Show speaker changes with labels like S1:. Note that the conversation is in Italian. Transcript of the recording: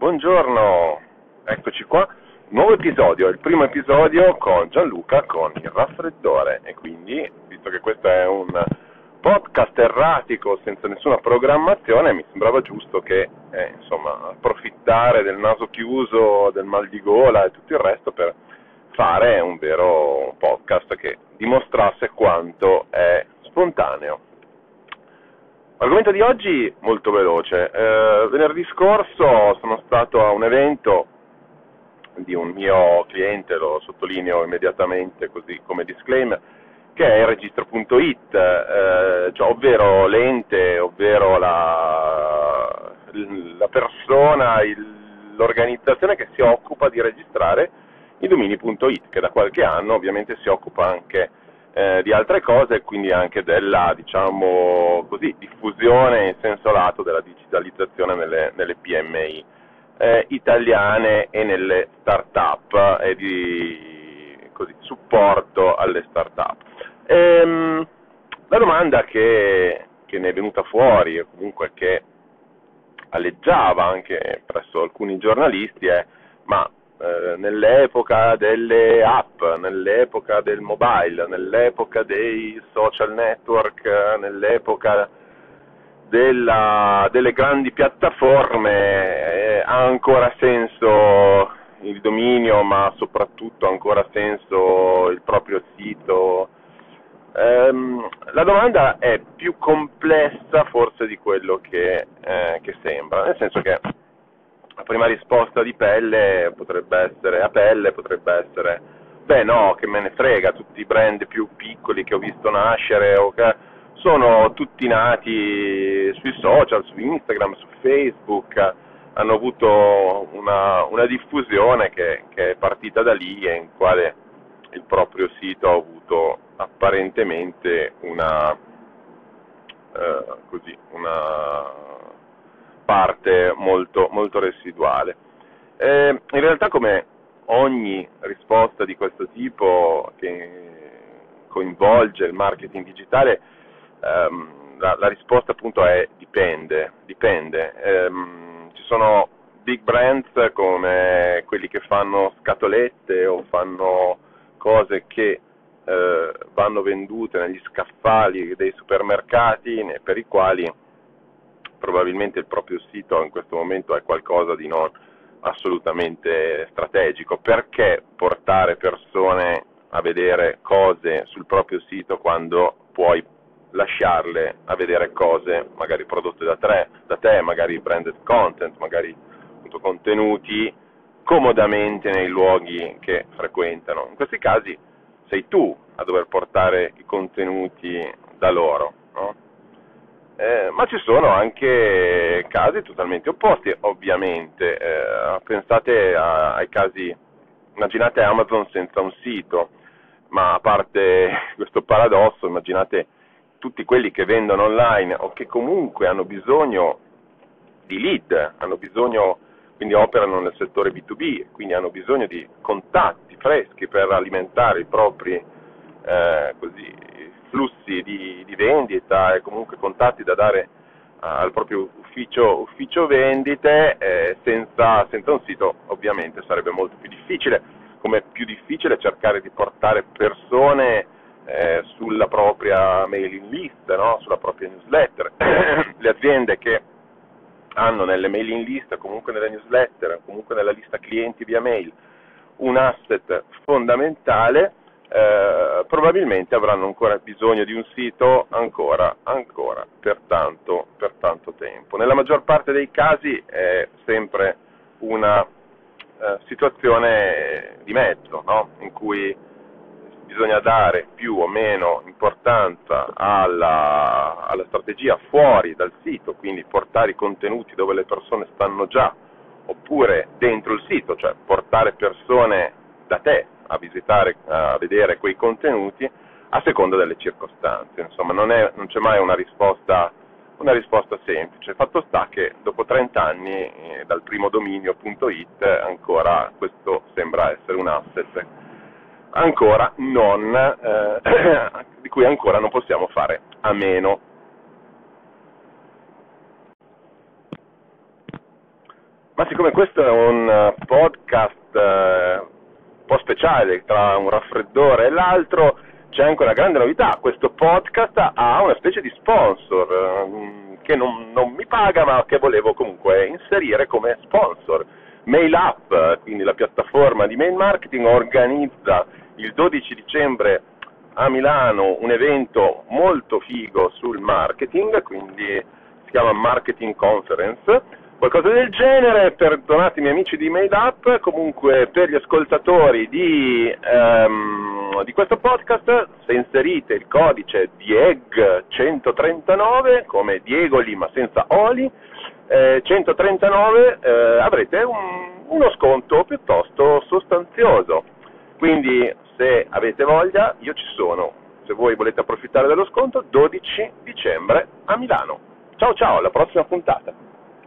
S1: Buongiorno, eccoci qua, nuovo episodio, il primo episodio con Gianluca con il raffreddore. E quindi, visto che questo è un podcast erratico senza nessuna programmazione, mi sembrava giusto che, eh, insomma, approfittare del naso chiuso, del mal di gola e tutto il resto per fare un vero podcast che dimostrasse quanto è spontaneo. L'argomento di oggi molto veloce. Eh, venerdì scorso sono stato a un evento di un mio cliente, lo sottolineo immediatamente così come disclaimer, che è registro.it, eh, cioè, ovvero l'ente, ovvero la, la persona, il, l'organizzazione che si occupa di registrare i domini.it, che da qualche anno ovviamente si occupa anche eh, di altre cose, quindi anche della diciamo così, diffusione in senso lato della digitalizzazione nelle, nelle PMI eh, italiane e nelle start-up e di così, supporto alle start-up. Ehm, la domanda che, che ne è venuta fuori, o comunque che alleggiava anche presso alcuni giornalisti, è ma eh, nell'epoca delle app, nell'epoca del mobile, nell'epoca dei social network, nell'epoca della, delle grandi piattaforme eh, ha ancora senso il dominio, ma soprattutto ha ancora senso il proprio sito. Um, la domanda è più complessa forse di quello che, eh, che sembra, nel senso che la prima risposta di pelle potrebbe essere a pelle, potrebbe essere beh no, che me ne frega, tutti i brand più piccoli che ho visto nascere che sono tutti nati sui social, su Instagram, su Facebook, hanno avuto una, una diffusione che, che, è partita da lì e in quale il proprio sito ha avuto apparentemente una, eh, così, una parte molto, molto residuale. Eh, in realtà come ogni risposta di questo tipo che coinvolge il marketing digitale, ehm, la, la, risposta appunto è dipende, dipende. Ehm, ci sono big brands come quelli che fanno scatolette o fanno cose che eh, vanno vendute negli scaffali dei supermercati per i quali probabilmente il proprio sito in questo momento è qualcosa di non assolutamente strategico. Perché portare persone a vedere cose sul proprio sito quando puoi lasciarle a vedere cose magari prodotte da, tre, da te, magari branded content, magari appunto, contenuti comodamente nei luoghi che frequentano. In questi casi sei tu a dover portare i contenuti da loro. Eh, ma ci sono anche casi totalmente opposti, ovviamente. Eh, pensate a, ai casi, immaginate Amazon senza un sito, ma a parte questo paradosso, immaginate tutti quelli che vendono online o che comunque hanno bisogno di lead, hanno bisogno, quindi operano nel settore B2B, quindi hanno bisogno di contatti freschi per alimentare i propri eh, così, flussi di, di vendita e comunque contatti da dare al proprio ufficio, ufficio vendite, eh, senza, senza, un sito ovviamente sarebbe molto più difficile, come è più difficile cercare di portare persone eh, sulla propria mailing list, no? sulla propria newsletter. Le aziende che hanno nelle mailing list, comunque nelle newsletter, comunque nella lista clienti via mail, un asset fondamentale eh, probabilmente avranno ancora bisogno di un sito ancora, ancora per, tanto, per tanto tempo. Nella maggior parte dei casi è sempre una eh, situazione di mezzo, no? in cui bisogna dare più o meno importanza alla, alla, strategia fuori dal sito, quindi portare i contenuti dove le persone stanno già, oppure dentro il sito, cioè portare persone da te a visitare, a vedere quei contenuti a seconda delle circostanze. Insomma, non, è, non c'è mai una risposta, una risposta, semplice. Fatto sta che dopo 30 anni eh, dal primo dominio.it ancora questo sembra essere un asset ancora non, eh, di cui ancora non possiamo fare a meno. Ma siccome questo è un podcast eh, po' speciale tra un raffreddore e l'altro, c'è anche una grande novità, questo podcast ha una specie di sponsor eh, che non, non, mi paga ma che volevo comunque inserire come sponsor. MailUp, quindi la piattaforma di mail marketing, organizza il 12 dicembre a Milano un evento molto figo sul marketing, quindi si chiama Marketing Conference qualcosa del genere, perdonatemi amici di Made Up, comunque per gli ascoltatori di, um, di questo podcast, se inserite il codice DIEG139, come Diegoli ma senza oli, eh, 139 eh, avrete un, uno sconto piuttosto sostanzioso. Quindi se avete voglia io ci sono, se voi volete approfittare dello sconto, 12 dicembre a Milano. Ciao ciao, alla prossima puntata.